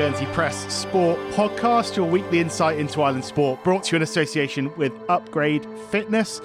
Guernsey Press Sport Podcast, your weekly insight into island sport, brought to you in association with Upgrade Fitness.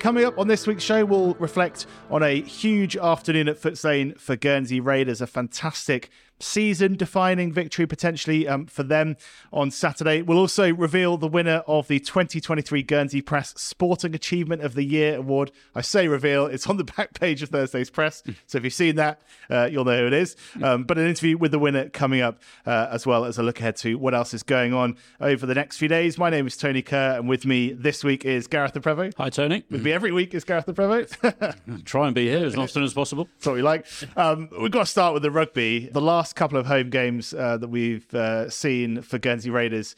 Coming up on this week's show, we'll reflect on a huge afternoon at Footes Lane for Guernsey Raiders, a fantastic season defining victory potentially um, for them on Saturday. We'll also reveal the winner of the 2023 Guernsey Press Sporting Achievement of the Year award. I say reveal, it's on the back page of Thursday's press. So if you've seen that, uh, you'll know who it is. Um, but an interview with the winner coming up, uh, as well as a look ahead to what else is going on over the next few days. My name is Tony Curr, and with me this week is Gareth Le Prevost. Hi, Tony. With me every week is Gareth Le Prevost. Try and be here as often as possible. That's what we like. Um, we've got to start with the rugby. The last couple of home games uh, that we've uh, seen for Guernsey Raiders.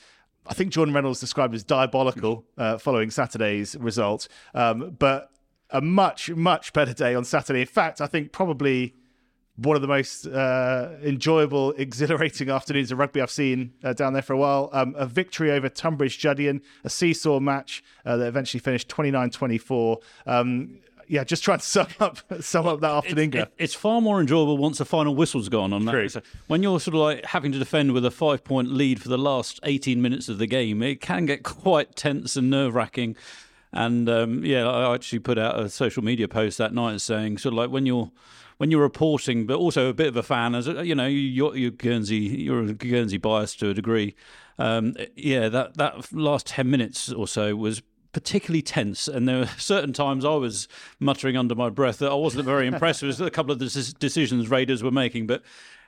I think Jordan Reynolds described as diabolical uh, following Saturday's result, um, but a much, much better day on Saturday. In fact, I think probably one of the most uh, enjoyable, exhilarating afternoons of rugby I've seen uh, down there for a while. Um, a victory over Tonbridge Juddian, a seesaw match uh, that eventually finished 29 24. Yeah, just trying to sum up sum up that afternoon. It, it, it's far more enjoyable once the final whistle's gone on that. True. So when you're sort of like having to defend with a five point lead for the last 18 minutes of the game, it can get quite tense and nerve wracking. And um, yeah, I actually put out a social media post that night saying sort of like when you're when you're reporting, but also a bit of a fan, as you know, you're, you're Guernsey, you're a Guernsey bias to a degree. Um, yeah, that that last ten minutes or so was particularly tense, and there were certain times I was muttering under my breath that I wasn't very impressed with a couple of the decisions Raiders were making, but.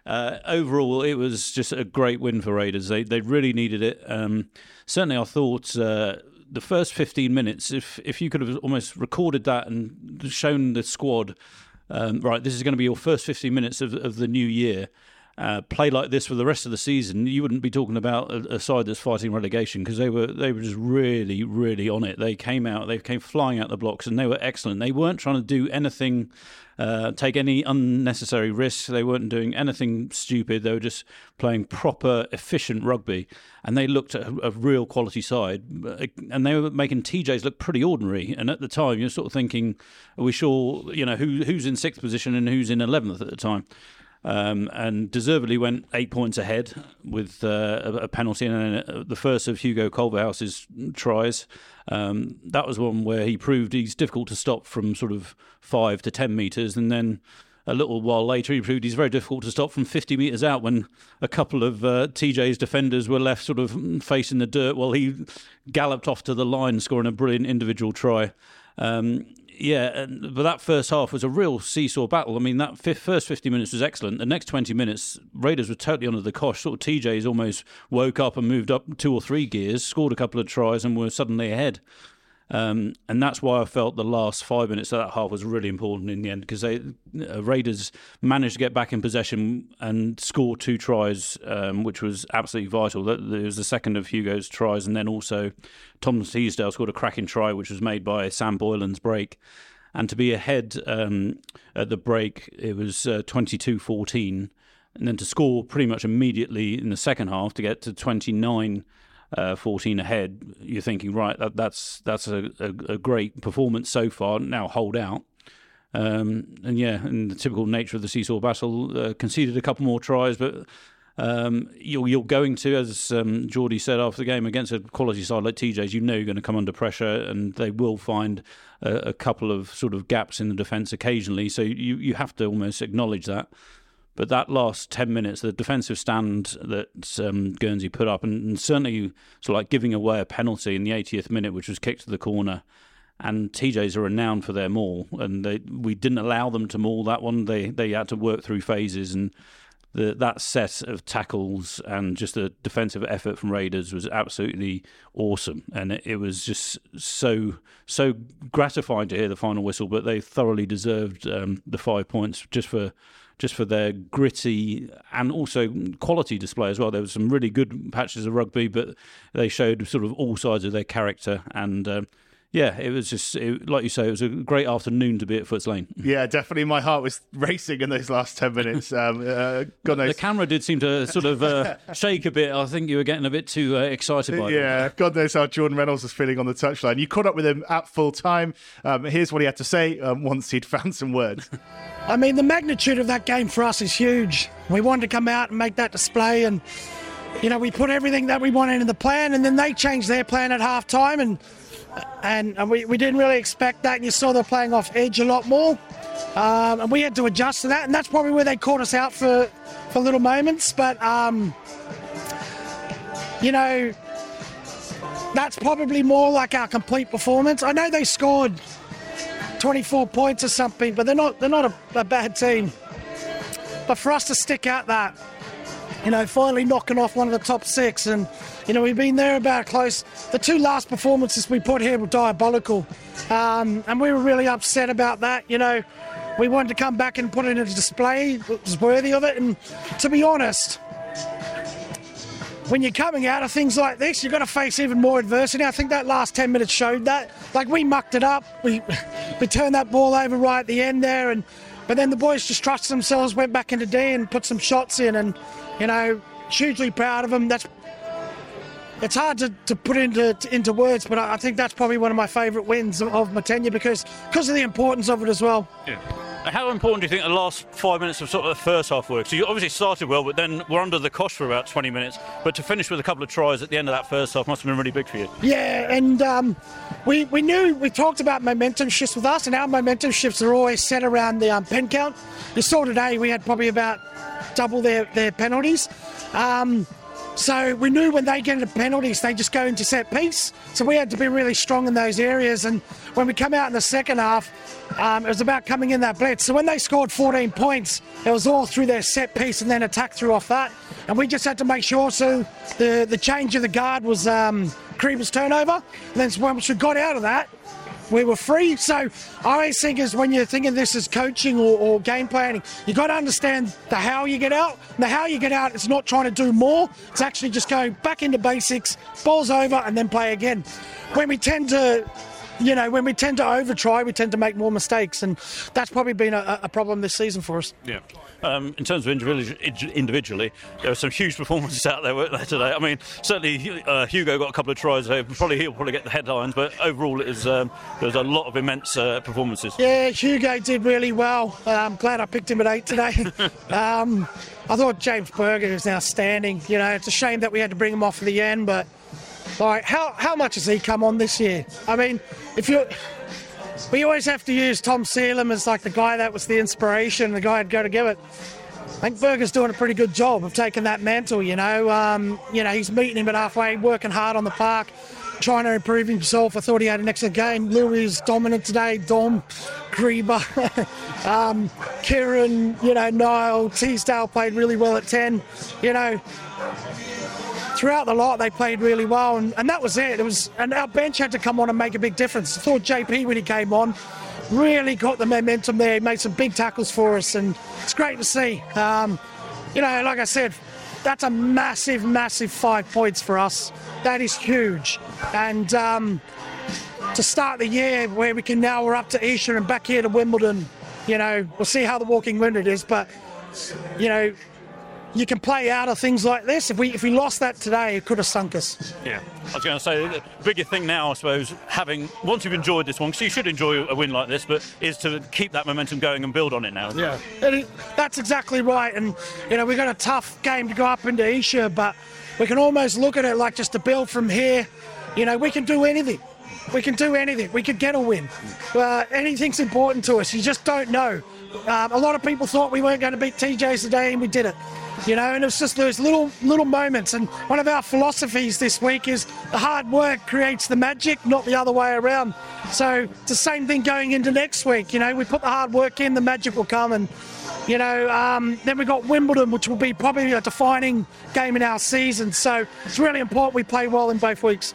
Uh, overall, it was just a great win for Raiders. They they really needed it. Um, certainly, I thought uh, the first 15 minutes, if if you could have almost recorded that and shown the squad, um, right, this is going to be your first 15 minutes of, of the new year. Uh, play like this for the rest of the season, you wouldn't be talking about a, a side that's fighting relegation because they were they were just really really on it. They came out, they came flying out the blocks, and they were excellent. They weren't trying to do anything, uh, take any unnecessary risks. They weren't doing anything stupid. They were just playing proper, efficient rugby, and they looked a, a real quality side. And they were making TJs look pretty ordinary. And at the time, you're sort of thinking, are we sure you know who who's in sixth position and who's in eleventh at the time? Um, and deservedly went eight points ahead with uh, a, a, penalty and uh, the first of Hugo Culverhouse's tries. Um, that was one where he proved he's difficult to stop from sort of five to ten metres, and then a little while later he proved he's very difficult to stop from 50 metres out when a couple of uh, TJ's defenders were left sort of facing the dirt while he galloped off to the line, scoring a brilliant individual try. Um, yeah, but that first half was a real seesaw battle. I mean, that first 50 minutes was excellent. The next 20 minutes, Raiders were totally under the cosh. Sort of TJ's almost woke up and moved up two or three gears, scored a couple of tries, and were suddenly ahead. Um, and that's why I felt the last five minutes of that half was really important in the end because they uh, Raiders managed to get back in possession and score two tries, um, which was absolutely vital. There was the second of Hugo's tries, and then also Tom Teasdale scored a cracking try, which was made by Sam Boylan's break. And to be ahead um, at the break, it was uh, 22 14. And then to score pretty much immediately in the second half to get to 29 uh, 14 ahead, you're thinking, right, that, that's that's a, a, a, great performance so far. Now hold out. Um, and yeah, in the typical nature of the seesaw battle, uh, conceded a couple more tries, but um, you're, you're going to, as um, Geordie said after the game, against a quality side like TJ's, you know you're going to come under pressure and they will find a, a couple of sort of gaps in the defence occasionally. So you, you have to almost acknowledge that. But that last 10 minutes, the defensive stand that um, Guernsey put up, and, and certainly sort of like giving away a penalty in the 80th minute, which was kicked to the corner. And TJs are renowned for their maul, and they, we didn't allow them to maul that one. They they had to work through phases, and the, that set of tackles and just the defensive effort from Raiders was absolutely awesome, and it, it, was just so so gratifying to hear the final whistle. But they thoroughly deserved um, the five points just for just for their gritty and also quality display as well. There was some really good patches of rugby, but they showed sort of all sides of their character and. Uh, yeah, it was just it, like you say, it was a great afternoon to be at Footes Lane. Yeah, definitely. My heart was racing in those last ten minutes. Um, uh, God knows. The camera did seem to sort of uh, shake a bit. I think you were getting a bit too uh, excited by it. Yeah, God knows how Jordan Reynolds was feeling on the touchline. You caught up with him at full time. Um, here's what he had to say um, once he'd found some words. I mean, the magnitude of that game for us is huge. We wanted to come out and make that display, and you know, we put everything that we wanted in the plan, and then they changed their plan at half time, and and, and we, we didn't really expect that. And you saw they're playing off edge a lot more, um, and we had to adjust to that, and that's probably where they caught us out for for little moments. But um, you know, that's probably more like our complete performance. I know they scored 24 points or something, but they're not they're not a, a bad team. But for us to stick out that, you know, finally knocking off one of the top six, and you know we've been there about close. The two last performances we put here were diabolical, um, and we were really upset about that. You know, we wanted to come back and put it in a display that was worthy of it, and to be honest when you're coming out of things like this, you've got to face even more adversity. I think that last 10 minutes showed that. Like, we mucked it up. We, we turned that ball over right at the end there. and But then the boys just trusted themselves, went back into D and put some shots in. And, you know, hugely proud of them. That's it's hard to, to put into into words, but I, I think that's probably one of my favourite wins of, of my tenure because because of the importance of it as well. Yeah. How important do you think the last five minutes of sort of the first half were? So you obviously started well, but then we're under the cosh for about 20 minutes. But to finish with a couple of tries at the end of that first half must have been really big for you. Yeah, and um, we we knew we talked about momentum shifts with us, and our momentum shifts are always set around the um, pen count. You saw today we had probably about double their their penalties. Um, so we knew when they get into penalties, they just go into set piece. So we had to be really strong in those areas. And when we come out in the second half, um, it was about coming in that blitz. So when they scored 14 points, it was all through their set piece and then attack through off that. And we just had to make sure so the, the change of the guard was um, Creeper's turnover. And then once we got out of that, we were free. So I always think is when you're thinking this is coaching or, or game planning, you got to understand the how you get out. And the how you get out is not trying to do more. It's actually just going back into basics, balls over, and then play again. When we tend to you know, when we tend to over try, we tend to make more mistakes, and that's probably been a, a problem this season for us. Yeah. Um, in terms of individually, there were some huge performances out there, weren't there today? I mean, certainly uh, Hugo got a couple of tries. There. Probably he'll probably get the headlines, but overall, it was um, there was a lot of immense uh, performances. Yeah, Hugo did really well. I'm glad I picked him at eight today. um, I thought James Berger is outstanding. You know, it's a shame that we had to bring him off at the end, but like, how how much has he come on this year? I mean, if you we always have to use Tom Sealam as like the guy that was the inspiration, the guy who'd go to give it. I think Berger's doing a pretty good job of taking that mantle. You know, um, you know he's meeting him at halfway, working hard on the park, trying to improve himself. I thought he had an excellent game. Louis is dominant today. Dom, Greba, um, Kieran, you know, Niall, Teasdale played really well at ten. You know, throughout the lot they played really well, and, and that was it. It was, and our bench had to come on and make a big difference. I thought JP when he came on really got the momentum there. He made some big tackles for us, and it's great to see. Um, you know, like I said, that's a massive, massive five points for us. That is huge, and um, to start the year where we can now we're up to Esher and back here to Wimbledon. You know, we'll see how the walking it is, but you know, you can play out of things like this. If we if we lost that today, it could have sunk us. Yeah, I was going to say the bigger thing now, I suppose, having once you've enjoyed this one, because you should enjoy a win like this, but is to keep that momentum going and build on it now. Yeah, it, that's exactly right. And you know we've got a tough game to go up into Esher, but we can almost look at it like just to build from here. You know, we can do anything. We can do anything. We could get a win. Uh, anything's important to us. You just don't know. Um, a lot of people thought we weren't going to beat TJs today, and we did it you know, and it's just those little little moments. And one of our philosophies this week is the hard work creates the magic, not the other way around. So it's the same thing going into next week. You know, we put the hard work in, the magic will come, and you know, um, then we've got Wimbledon, which will be probably a defining game in our season. So it's really important we play well in both weeks.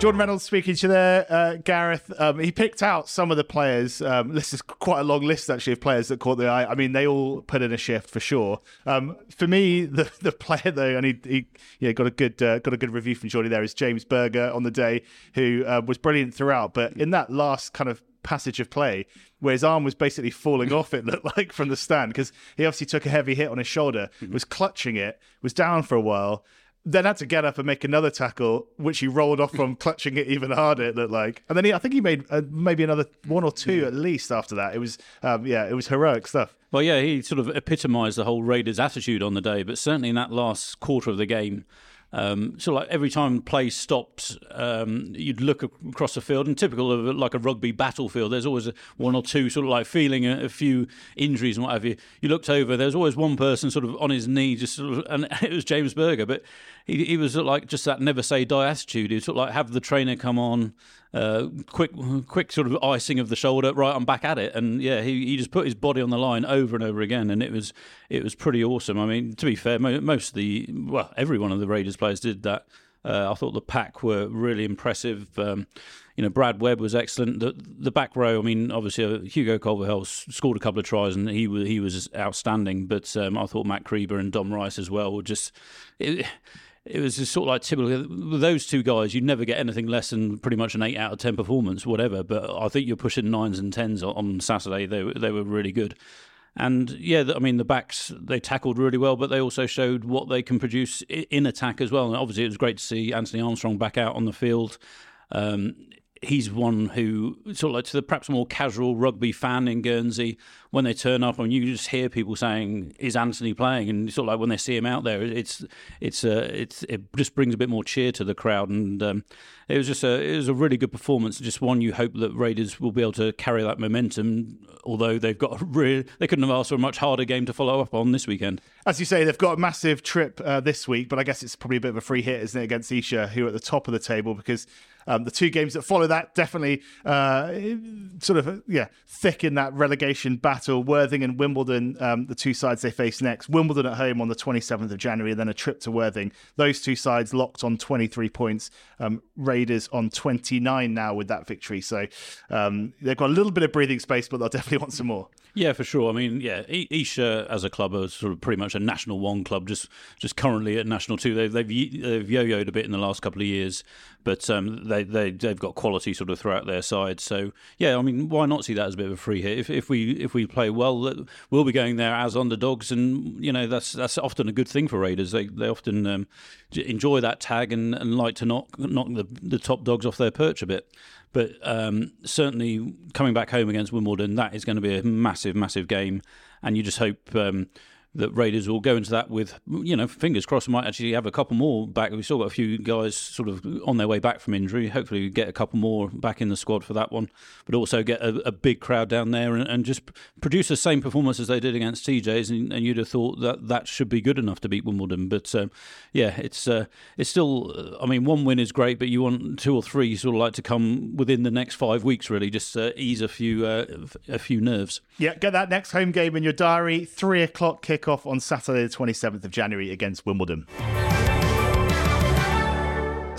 Jordan Reynolds speaking to you there, uh, Gareth. Um, he picked out some of the players. Um, this is quite a long list actually of players that caught the eye. I mean, they all put in a shift for sure. Um, for me, the the player though, and he, he yeah got a good uh, got a good review from Jordy there is James Berger on the day, who uh, was brilliant throughout. But in that last kind of passage of play where his arm was basically falling off it looked like from the stand because he obviously took a heavy hit on his shoulder was clutching it was down for a while then had to get up and make another tackle, which he rolled off from, clutching it even harder. It looked like, and then he, I think he made uh, maybe another one or two at least after that. It was, um, yeah, it was heroic stuff. Well, yeah, he sort of epitomised the whole Raiders' attitude on the day, but certainly in that last quarter of the game, um, so like every time play stopped, um, you'd look across the field, and typical of like a rugby battlefield, there's always one or two sort of like feeling a, a few injuries and what have you. You looked over, there's always one person sort of on his knee, just sort of, and it was James Berger, but he, he was like just that never say die attitude. He sort of like have the trainer come on, uh, quick, quick sort of icing of the shoulder. Right, I'm back at it, and yeah, he, he just put his body on the line over and over again, and it was it was pretty awesome. I mean, to be fair, most of the well, every one of the Raiders players did that. Uh, I thought the pack were really impressive. Um, you know, Brad Webb was excellent. The the back row, I mean, obviously uh, Hugo Culverhouse scored a couple of tries and he was he was outstanding. But um, I thought Matt Creeber and Dom Rice as well were just. It, it was just sort of like typical. Those two guys, you'd never get anything less than pretty much an eight out of ten performance, whatever. But I think you're pushing nines and tens on Saturday. They they were really good. And yeah, I mean the backs they tackled really well, but they also showed what they can produce in attack as well. And obviously, it was great to see Anthony Armstrong back out on the field. Um, he's one who sort of like to the perhaps more casual rugby fan in Guernsey when they turn up and you just hear people saying is Anthony playing? And sort of like when they see him out there it's it's uh, it's it just brings a bit more cheer to the crowd. And um, it was just a it was a really good performance. Just one you hope that Raiders will be able to carry that momentum although they've got a really they couldn't have asked for a much harder game to follow up on this weekend. As you say they've got a massive trip uh, this week but I guess it's probably a bit of a free hit isn't it against Esher who are at the top of the table? Because um, the two games that follow that definitely uh, sort of yeah thick in that relegation battle. Worthing and Wimbledon, um, the two sides they face next. Wimbledon at home on the 27th of January, and then a trip to Worthing. Those two sides locked on 23 points. Um, Raiders on 29 now with that victory. So um, they've got a little bit of breathing space, but they'll definitely want some more. Yeah, for sure. I mean, yeah, Esher as a club are sort of pretty much a National One club, just just currently at National Two. They've they've, they've yo-yoed a bit in the last couple of years, but um, they they they've got quality sort of throughout their side. So yeah, I mean, why not see that as a bit of a free hit? If if we if we play well, we'll be going there as underdogs, and you know that's that's often a good thing for Raiders. They they often um, enjoy that tag and, and like to knock knock the the top dogs off their perch a bit. But um, certainly coming back home against Wimbledon, that is going to be a massive, massive game. And you just hope um, that Raiders will go into that with, you know, fingers crossed, might actually have a couple more back. We've still got a few guys sort of on their way back from injury. Hopefully, we get a couple more back in the squad for that one, but also get a, a big crowd down there and, and, just produce the same performance as they did against TJs. And, and, you'd have thought that that should be good enough to beat Wimbledon. But um, yeah, it's uh, it's still. I mean, one win is great, but you want two or three sort of like to come within the next five weeks, really, just uh, ease a few uh, a few nerves. Yeah, get that next home game in your diary. Three o'clock kickoff on Saturday, the 27th of January against Wimbledon.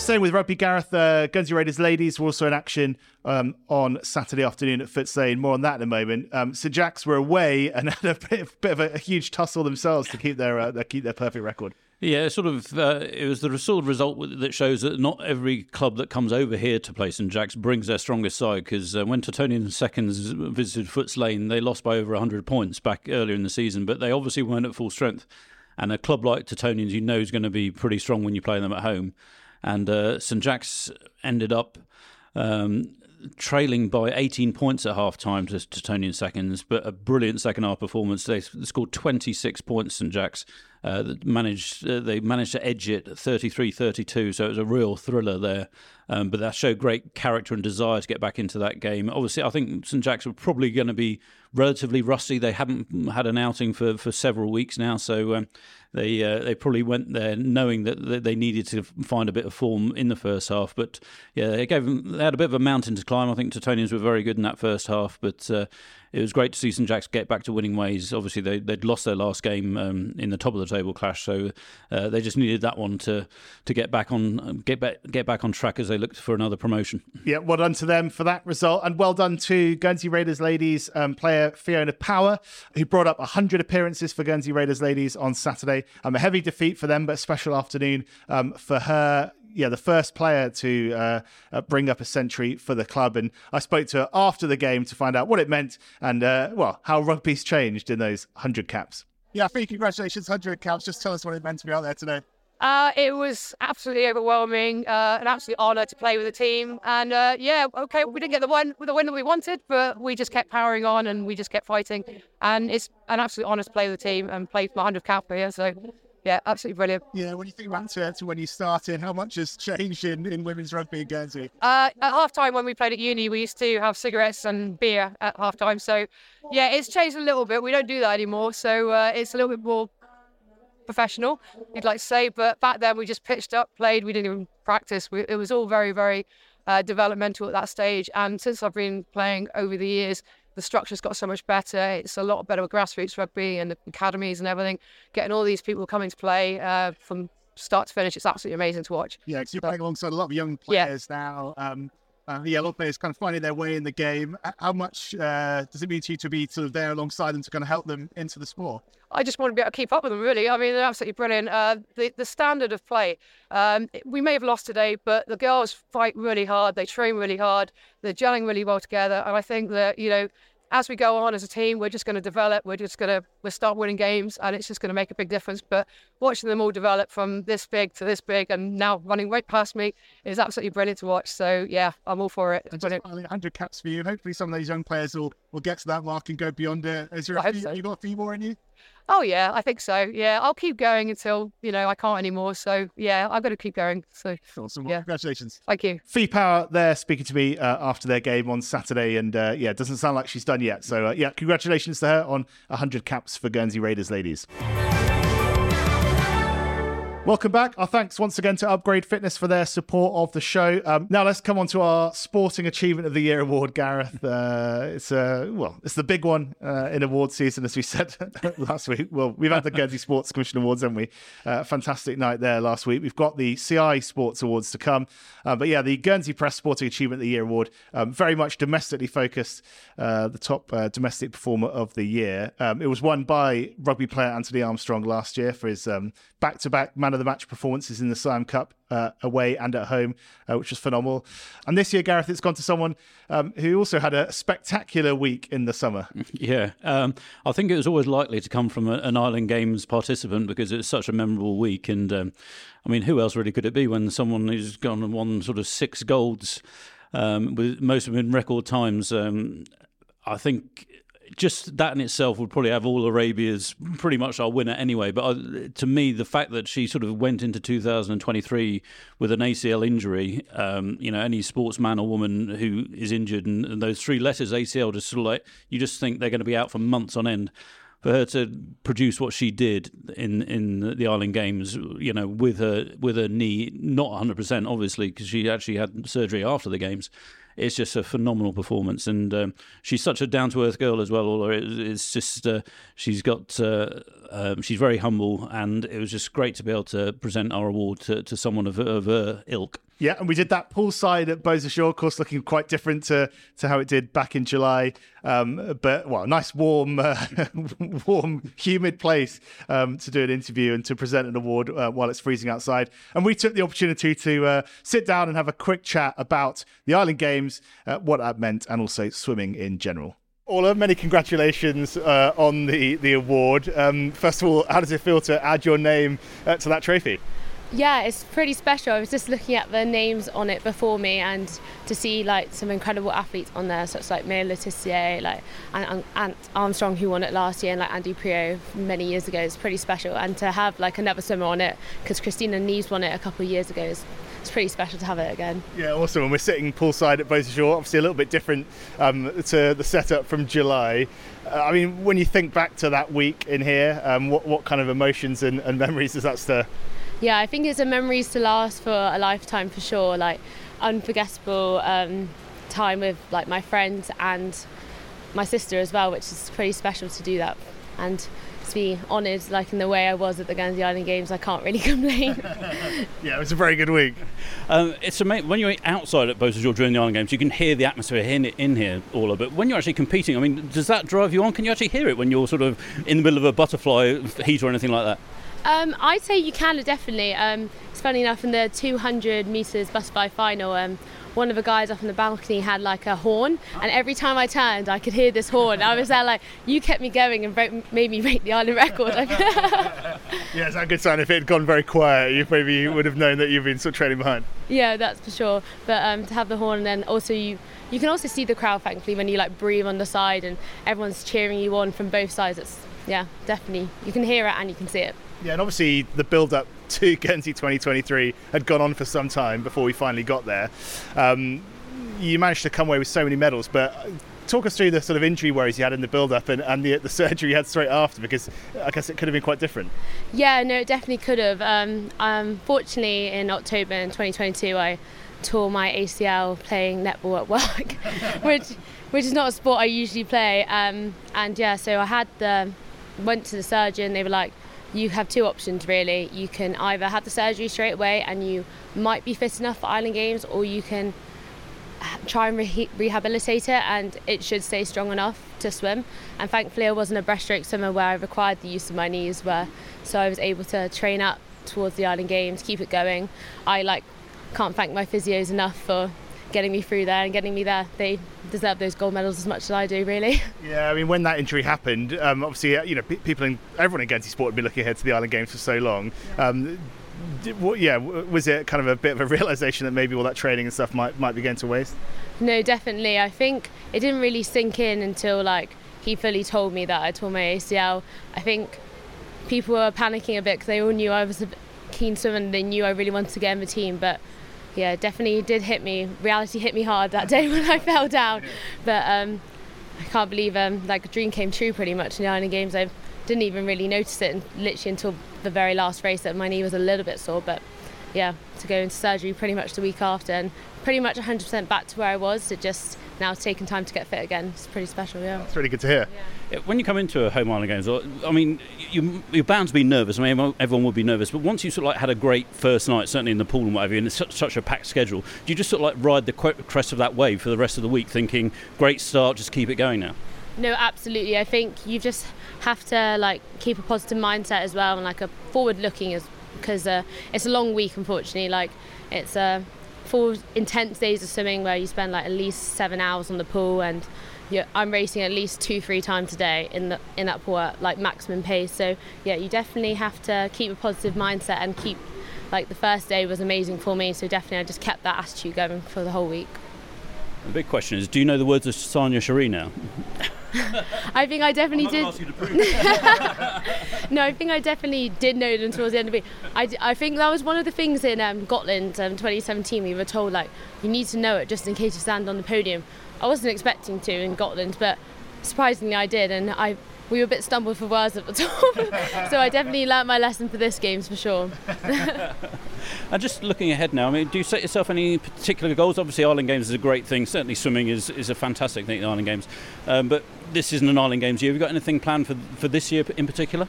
Same with rugby, Gareth. Uh, Guernsey Raiders ladies were also in action um, on Saturday afternoon at Footscray. More on that in a moment. Um, Jacks were away and had a bit, bit of a, a, huge tussle themselves to keep their uh, keep their perfect record. Yeah, sort of. Uh, it was the sort of result that shows that not every club that comes over here to play St Jacks brings their strongest side. Because uh, when Tottonian seconds visited Footes Lane, they lost by over 100 points back earlier in the season, but they obviously weren't at full strength. And a club like Tottonians, you know, is going to be pretty strong when you play them at home. And uh, St Jacks ended up um, trailing by 18 points at half time to Tottonian seconds, but a brilliant second half performance. They scored 26 points, St Jacks. Uh, managed uh, they managed to edge it 33-32 so it was a real thriller there. Um, but that showed great character and desire to get back into that game. Obviously I think St. Jacks were probably going to be relatively rusty. They haven't had an outing for, for several weeks now so um, they uh, they probably went there knowing that they needed to find a bit of form in the first half but yeah they gave them, they had a bit of a mountain to climb I think Tottonians were very good in that first half but uh, it was great to see St Jack's get back to winning ways. Obviously, they, would lost their last game um, in the top of the table clash, so uh, they just needed that one to to get back on get back get back on track as they looked for another promotion. Yeah, well done to them for that result, and well done to Guernsey Raiders ladies um, player Fiona Power, who brought up 100 appearances for Guernsey Raiders ladies on Saturday. Um, a heavy defeat for them, but a special afternoon um, for her yeah, the first player to uh, uh, bring up a century for the club. And I spoke to her after the game to find out what it meant and, uh, well, how rugby's changed in those 100 caps. Yeah, for congratulations, 100 caps. Just tell us what it meant to be out there today. Uh, it was absolutely overwhelming, uh, an absolute honour to play with the team, and uh, yeah, okay, we didn't get the win, the win that we wanted, but we just kept powering on and we just kept fighting, and it's an absolute honour to play with the team and play for my 100 cap here. So yeah, absolutely brilliant. Yeah, when you think back to, to when you started, how much has changed in, in women's rugby in Guernsey? Uh, at half time when we played at uni, we used to have cigarettes and beer at half time. So, yeah, it's changed a little bit. We don't do that anymore. So, uh, it's a little bit more professional, you'd like to say. But back then, we just pitched up, played, we didn't even practice. We, it was all very, very uh, developmental at that stage. And since I've been playing over the years, the structure's got so much better. It's a lot better with grassroots rugby and the academies and everything. Getting all these people coming to play uh, from start to finish, it's absolutely amazing to watch. Yeah, because you're playing alongside a lot of young players yeah. now. Um, uh, yeah, a lot players kind of finding their way in the game. How much uh, does it mean to you to be sort of there alongside them to kind of help them into the sport? I just want to be able to keep up with them, really. I mean, they're absolutely brilliant. Uh, the, the standard of play, um, we may have lost today, but the girls fight really hard. They train really hard. They're gelling really well together. And I think that, you know, as we go on as a team, we're just going to develop. We're just going to we'll start winning games, and it's just going to make a big difference. But watching them all develop from this big to this big, and now running right past me is absolutely brilliant to watch. So yeah, I'm all for it. It's just 100 caps for you, and hopefully some of those young players will will get to that mark and go beyond it. Is there a few, so. you got a few more in you? Oh yeah, I think so. Yeah, I'll keep going until you know I can't anymore. So yeah, I've got to keep going. So awesome. Well, yeah. congratulations. Thank you. Fee Power there speaking to me uh, after their game on Saturday, and uh, yeah, it doesn't sound like she's done yet. So uh, yeah, congratulations to her on 100 caps for Guernsey Raiders ladies. Welcome back. Our thanks once again to Upgrade Fitness for their support of the show. Um, now let's come on to our Sporting Achievement of the Year award, Gareth. Uh, it's uh, well, it's the big one uh, in award season, as we said last week. Well, we've had the Guernsey Sports Commission Awards, haven't we? Uh, fantastic night there last week. We've got the CI Sports Awards to come, uh, but yeah, the Guernsey Press Sporting Achievement of the Year award, um, very much domestically focused. The top domestic performer of the year. Um, it was won by rugby player Anthony Armstrong last year for his um, back-to-back man of the match performances in the Siam Cup uh, away and at home, uh, which was phenomenal. And this year, Gareth, it's gone to someone um, who also had a spectacular week in the summer. Yeah, um, I think it was always likely to come from a, an Island Games participant because it was such a memorable week. And um, I mean, who else really could it be when someone who's gone and won sort of six golds? Um, with most of them in record times. Um, I think just that in itself would probably have all Arabia's pretty much our winner anyway. But uh, to me, the fact that she sort of went into 2023 with an ACL injury, um, you know, any sportsman or woman who is injured, and, and those three letters ACL, just sort of like you just think they're going to be out for months on end for her to produce what she did in in the Island Games, you know, with her with her knee not 100 percent, obviously, because she actually had surgery after the games it's just a phenomenal performance, and um, she's such a down to earth girl as well. Or it's just uh, she's got uh, um, she's very humble, and it was just great to be able to present our award to, to someone of, of her ilk. Yeah, and we did that poolside at Beausejour, of course, looking quite different to, to how it did back in July. Um, but well, nice, warm, uh, warm, humid place um, to do an interview and to present an award uh, while it's freezing outside. And we took the opportunity to uh, sit down and have a quick chat about the Island Games, uh, what that meant, and also swimming in general. Orla, many congratulations uh, on the the award. Um, first of all, how does it feel to add your name uh, to that trophy? Yeah, it's pretty special. I was just looking at the names on it before me, and to see like some incredible athletes on there, such like Maya Le Tissier, like and, and Armstrong who won it last year, and like Andy Priaulx many years ago is pretty special. And to have like another swimmer on it, because Christina Neves won it a couple of years ago, is it's pretty special to have it again. Yeah, awesome. And we're sitting poolside at Beausejour, obviously a little bit different um, to the setup from July. Uh, I mean, when you think back to that week in here, um, what, what kind of emotions and, and memories does that stir? Yeah, I think it's a memories to last for a lifetime for sure. Like unforgettable um, time with like my friends and my sister as well, which is pretty special to do that. And to be honoured, like in the way I was at the Guernsey Island Games, I can't really complain. yeah, it was a very good week. Um, it's amazing when you're outside at Beausejour during the Island Games, you can hear the atmosphere in, in here, all of it. When you're actually competing, I mean, does that drive you on? Can you actually hear it when you're sort of in the middle of a butterfly heat or anything like that? Um, I'd say you can definitely. Um, it's funny enough in the 200 meters butterfly final. Um, one of the guys up on the balcony had like a horn, and every time I turned, I could hear this horn. I was there like, you kept me going and broke, made me break the island record. yeah, it's a good sign. If it had gone very quiet, you maybe would have known that you've been sort of trailing behind. Yeah, that's for sure. But um, to have the horn, and then also you, you can also see the crowd. Thankfully, when you like breathe on the side and everyone's cheering you on from both sides, it's yeah, definitely you can hear it and you can see it. Yeah, and obviously the build up to Guernsey 2023 had gone on for some time before we finally got there. Um, you managed to come away with so many medals, but talk us through the sort of injury worries you had in the build up and, and the, the, surgery you had straight after because I guess it could have been quite different. Yeah, no, it definitely could have. Um, um, fortunately, in October in 2022, I tore my ACL playing netball at work, which which is not a sport I usually play. Um, and yeah, so I had the went to the surgeon. They were like, you have two options really. You can either have the surgery straight away and you might be fit enough for Island Games, or you can uh, try and re- rehabilitate it and it should stay strong enough to swim. And thankfully, I wasn't a breaststroke swimmer where I required the use of my knees, where so I was able to train up towards the Island Games, keep it going. I like can't thank my physios enough for getting me through there and getting me there. They deserve those gold medals as much as I do, really. Yeah, I mean, when that injury happened, um, obviously, uh, you know, people in everyone in Guernsey Sport had been looking ahead to the Island Games for so long. Um, yeah, was it kind of a bit of a realization that maybe all that training and stuff might might be going to waste? No, definitely. I think it didn't really sink in until like he fully told me that I tore my ACL. I think people were panicking a bit because they all knew I was a keen swimmer and they knew I really wanted to get in the team, but yeah, definitely did hit me. Reality hit me hard that day when I fell down. But um, I can't believe um, like a dream came true pretty much in the Island Games. I didn't even really notice it literally until the very last race that my knee was a little bit sore. But yeah, to go into surgery pretty much the week after and pretty much 100% back to where I was. It just now it's taken time to get fit again. It's pretty special, yeah. It's really good to hear. Yeah. When you come into a home island games, I mean, you, are bound to be nervous. I mean, everyone will be nervous. But once you sort of like had a great first night, certainly in the pool and whatever, and it's such, such a packed schedule, do you just sort of like ride the crest of that wave for the rest of the week, thinking, great start, just keep it going now? No, absolutely. I think you just have to like keep a positive mindset as well, and like a forward-looking as because uh, it's a long week, unfortunately. Like it's a uh, four intense days of swimming where you spend like at least seven hours on the pool and I'm racing at least two, three times a day in the in that pool at like maximum pace. So yeah, you definitely have to keep a positive mindset and keep like the first day was amazing for me. So definitely I just kept that attitude going for the whole week. The big question is, do you know the words of Sarnia Cherie now? I think I definitely did. no, I think I definitely did know them towards the end of it. I, I think that was one of the things in um, Gotland um, 2017. We were told like you need to know it just in case you stand on the podium. I wasn't expecting to in Gotland, but surprisingly I did, and I we were a bit stumbled for words at the top. so I definitely learnt my lesson for this games for sure. and just looking ahead now, I mean, do you set yourself any particular goals? Obviously, Island Games is a great thing. Certainly, swimming is, is a fantastic thing. The Island Games, um, but this isn't an Island Games year. Have you got anything planned for for this year in particular?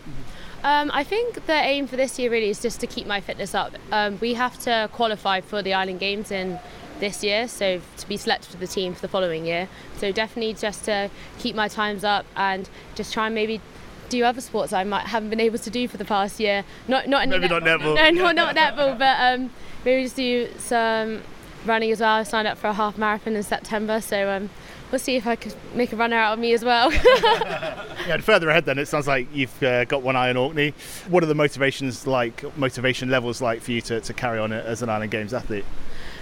Um, I think the aim for this year really is just to keep my fitness up. Um, we have to qualify for the Island Games in this year, so to be selected for the team for the following year. So definitely just to keep my times up and just try and maybe do other sports I might haven't been able to do for the past year. Not not maybe netball. not netball. No, not not netball, but um, maybe just do some running as well. I signed up for a half marathon in September, so um, we'll see if I can make a runner out of me as well. yeah, and further ahead, then it sounds like you've uh, got one eye on Orkney. What are the motivations like, motivation levels like for you to, to carry on as an Island Games athlete?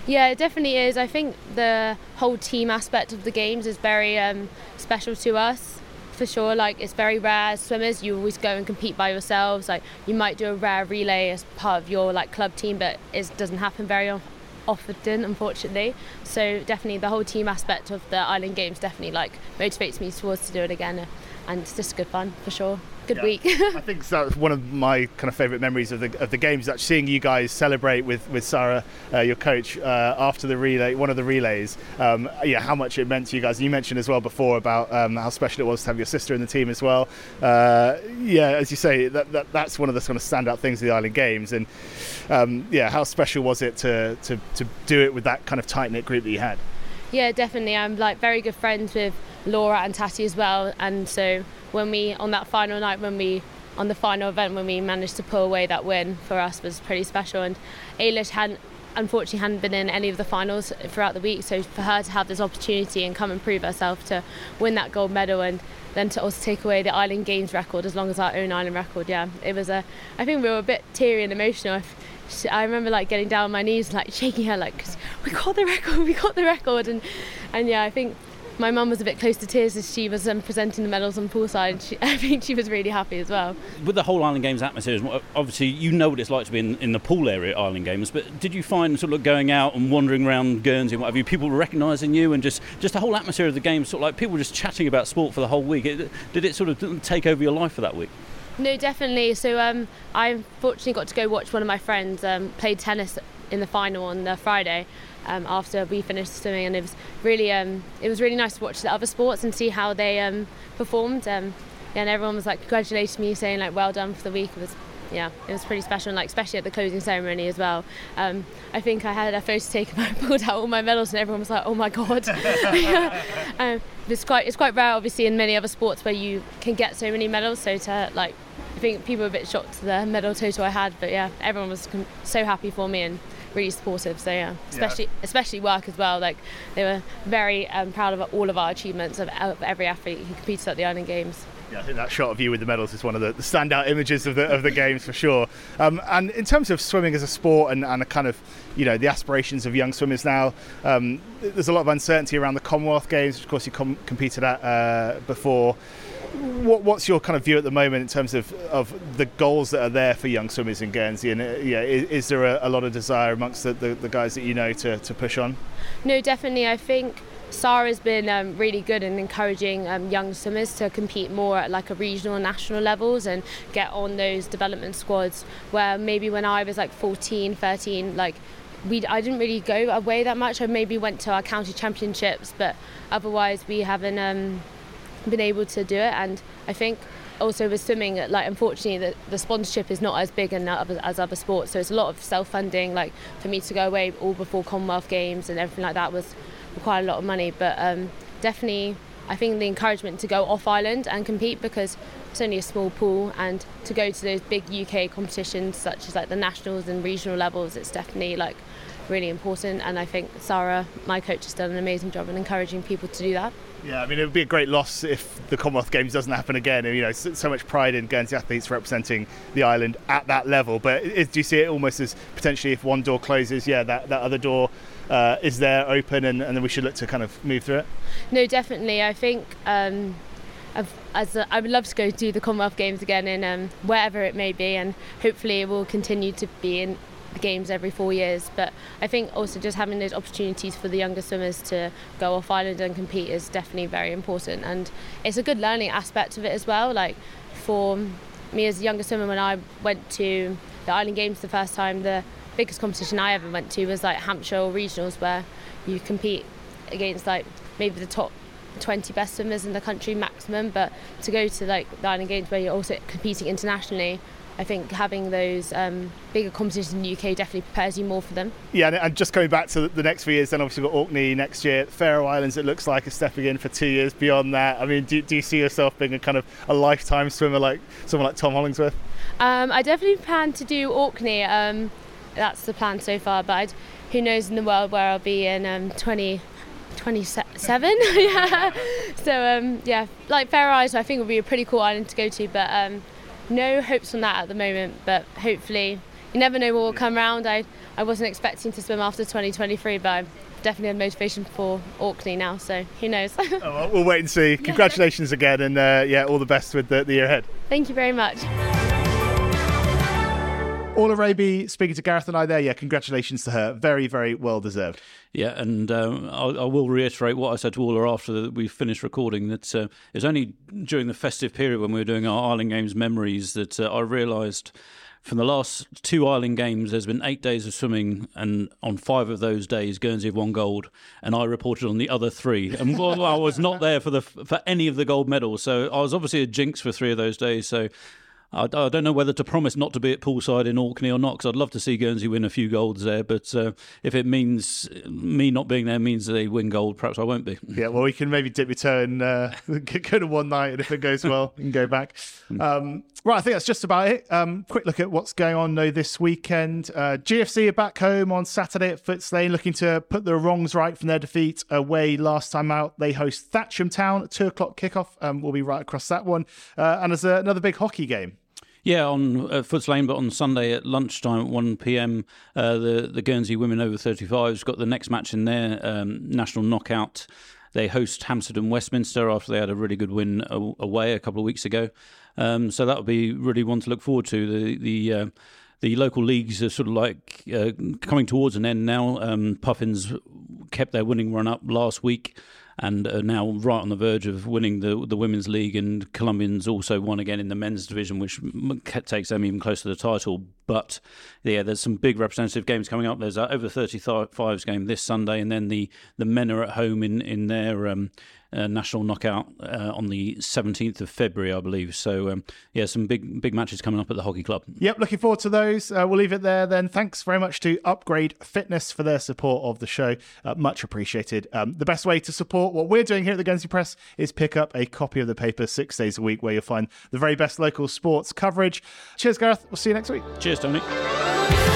Yeah, it definitely is. I think the whole team aspect of the games is very um, special to us for sure. Like it's very rare as swimmers. You always go and compete by yourselves. Like you might do a rare relay as part of your like club team, but it doesn't happen very often, unfortunately. So definitely the whole team aspect of the Island Games definitely like motivates me towards to do it again. and it's just good fun for sure. Good Yeah. week. I think that's one of my kind of favourite memories of the of the games. Actually, seeing you guys celebrate with with Sarah, uh, your coach, uh, after the relay, one of the relays. Um, yeah, how much it meant to you guys. You mentioned as well before about um, how special it was to have your sister in the team as well. Uh, yeah, as you say, that, that that's one of the sort of standout things of the Island Games. And um, yeah, how special was it to, to to do it with that kind of tight knit group that you had? Yeah, definitely. I'm like very good friends with Laura and Tati as well, and so when we on that final night, when we on the final event, when we managed to pull away that win for us was pretty special. And Ailish hadn't unfortunately hadn't been in any of the finals throughout the week, so for her to have this opportunity and come and prove herself to win that gold medal and then to also take away the Island Games record as long as our own Island record, yeah, it was a. I think we were a bit teary and emotional. If- I remember like getting down on my knees, like shaking her, like we got the record, we got the record, and and yeah, I think my mum was a bit close to tears as she was um, presenting the medals on poolside. She, I think she was really happy as well. With the whole Island Games atmosphere, obviously you know what it's like to be in, in the pool area at Island Games, but did you find sort of going out and wandering around Guernsey and what have you, people recognising you and just, just the whole atmosphere of the game, sort of like people just chatting about sport for the whole week? It, did it sort of take over your life for that week? No, definitely. So um, I fortunately got to go watch one of my friends um, play tennis in the final on the Friday um, after we finished swimming, and it was really um, it was really nice to watch the other sports and see how they um, performed. Um, yeah, and everyone was like congratulating me, saying like well done for the week. It was yeah, it was pretty special, and like especially at the closing ceremony as well. Um, I think I had a photo taken, I pulled out all my medals, and everyone was like, "Oh my god!" um, it's quite it's quite rare, obviously, in many other sports where you can get so many medals. So to like, I think people were a bit shocked the medal total I had, but yeah, everyone was com- so happy for me and really supportive. So yeah, especially especially work as well. Like they were very um, proud of all of our achievements of, of every athlete who competed at the Island Games. Yeah, I think that shot of you with the medals is one of the, the standout images of the of the games for sure. Um, and in terms of swimming as a sport and, and a kind of you know the aspirations of young swimmers now, um, there's a lot of uncertainty around the Commonwealth Games. Which of course, you com- competed at uh, before. What, what's your kind of view at the moment in terms of, of the goals that are there for young swimmers in Guernsey? And uh, yeah, is, is there a, a lot of desire amongst the, the, the guys that you know to, to push on? No, definitely. I think Sarah's been um, really good in encouraging um, young swimmers to compete more at like a regional and national levels and get on those development squads where maybe when I was like 14, 13, like we I didn't really go away that much. I maybe went to our county championships, but otherwise we haven't um, been able to do it. And I think also with swimming, like unfortunately the, the sponsorship is not as big in as other sports, so it's a lot of self-funding. Like for me to go away all before Commonwealth Games and everything like that was required a lot of money. But um, definitely, I think the encouragement to go off island and compete because it's only a small pool, and to go to those big UK competitions such as like the nationals and regional levels, it's definitely like really important. And I think Sarah, my coach, has done an amazing job in encouraging people to do that. Yeah, I mean, it would be a great loss if the Commonwealth Games doesn't happen again. And, you know, so, much pride in Guernsey athletes representing the island at that level. But is, do you see it almost as potentially if one door closes, yeah, that, that other door uh, is there open and, and then we should look to kind of move through it? No, definitely. I think um, I've, as a, I would love to go do the Commonwealth Games again in um, wherever it may be, and hopefully it will continue to be in the games every four years. But I think also just having those opportunities for the younger swimmers to go off island and compete is definitely very important, and it's a good learning aspect of it as well. Like for me as a younger swimmer, when I went to the Island Games the first time, the biggest competition I ever went to was like Hampshire or regionals, where you compete against like maybe the top 20 best swimmers in the country maximum. But to go to like the Island Games where you're also competing internationally, I think having those um, bigger competitions in the UK definitely prepares you more for them. Yeah, and, and just coming back to the next few years, then obviously we've got Orkney next year. Faroe Islands, it looks like, is stepping in for two years beyond that. I mean, do, do you see yourself being a kind of a lifetime swimmer like someone like Tom Hollingsworth? Um, I definitely plan to do Orkney. Um, that's the plan so far, but I'd, who knows in the world where I'll be in um, 20, 27? yeah. So, um, yeah, like Faroe Islands, I think would be a pretty cool island to go to, but um, no hopes on that at the moment. But hopefully, you never know what will come around. I, I wasn't expecting to swim after 2023, but I definitely have motivation for Orkney now, so who knows. Oh, well, we'll wait and see. Congratulations again, and uh, yeah, all the best with the, the year ahead. Thank you very much. Orla Rabey speaking to Gareth and I there. Yeah, congratulations to her. Very, very well deserved. Yeah, and um, I, will reiterate what I said to Orla after we finished recording that uh, it's only during the festive period when we were doing our Island Games memories that uh, I realised from the last two Island Games, there's been eight days of swimming, and on five of those days, Guernsey have won gold, and I reported on the other three. And well, I was not there for the for any of the gold medals, so I was obviously a jinx for three of those days. So I, I, don't know whether to promise not to be at poolside in Orkney or not, because I'd love to see Guernsey win a few golds there. But uh, if it means me not being there means they win gold, perhaps I won't be. Yeah, well, we can maybe dip your toe and uh, go to one night, and if it goes well, we can go back. Um, right, I think that's just about it. Um, quick look at what's going on though this weekend. Uh, GFC are back home on Saturday at Footes Lane, looking to put the wrongs right from their defeat away last time out. They host Thatcham Town at two o'clock kickoff. Um, we'll be right across that one, uh, and there's another big hockey game. Yeah, on uh, Footes Lane, but on Sunday at lunchtime at 1 pm, uh, the, the Guernsey women over 35s got the next match in their um, national knockout. They host Hampstead and Westminster after they had a really good win away a couple of weeks ago. Um, so that'll be really one to look forward to. The the uh, the local leagues are sort of like uh, coming towards an end now. Um, Puffins kept their winning run up last week and are now right on the verge of winning the the women's league. And Colombians also won again in the men's division, which takes them even closer to the title. But yeah, there's some big representative games coming up. There's a over 35s game this Sunday, and then the the men are at home in in their um, uh, national knockout uh, on the 17th of February, I believe. So, um, yeah, some big big matches coming up at the hockey club. Yep, looking forward to those. Uh, we'll leave it there then. Thanks very much to Upgrade Fitness for their support of the show. Uh, much appreciated. Um, the best way to support what we're doing here at the Guernsey Press is pick up a copy of the paper six days a week, where you'll find the very best local sports coverage. Cheers, Gareth. We'll see you next week. Cheers, Tony.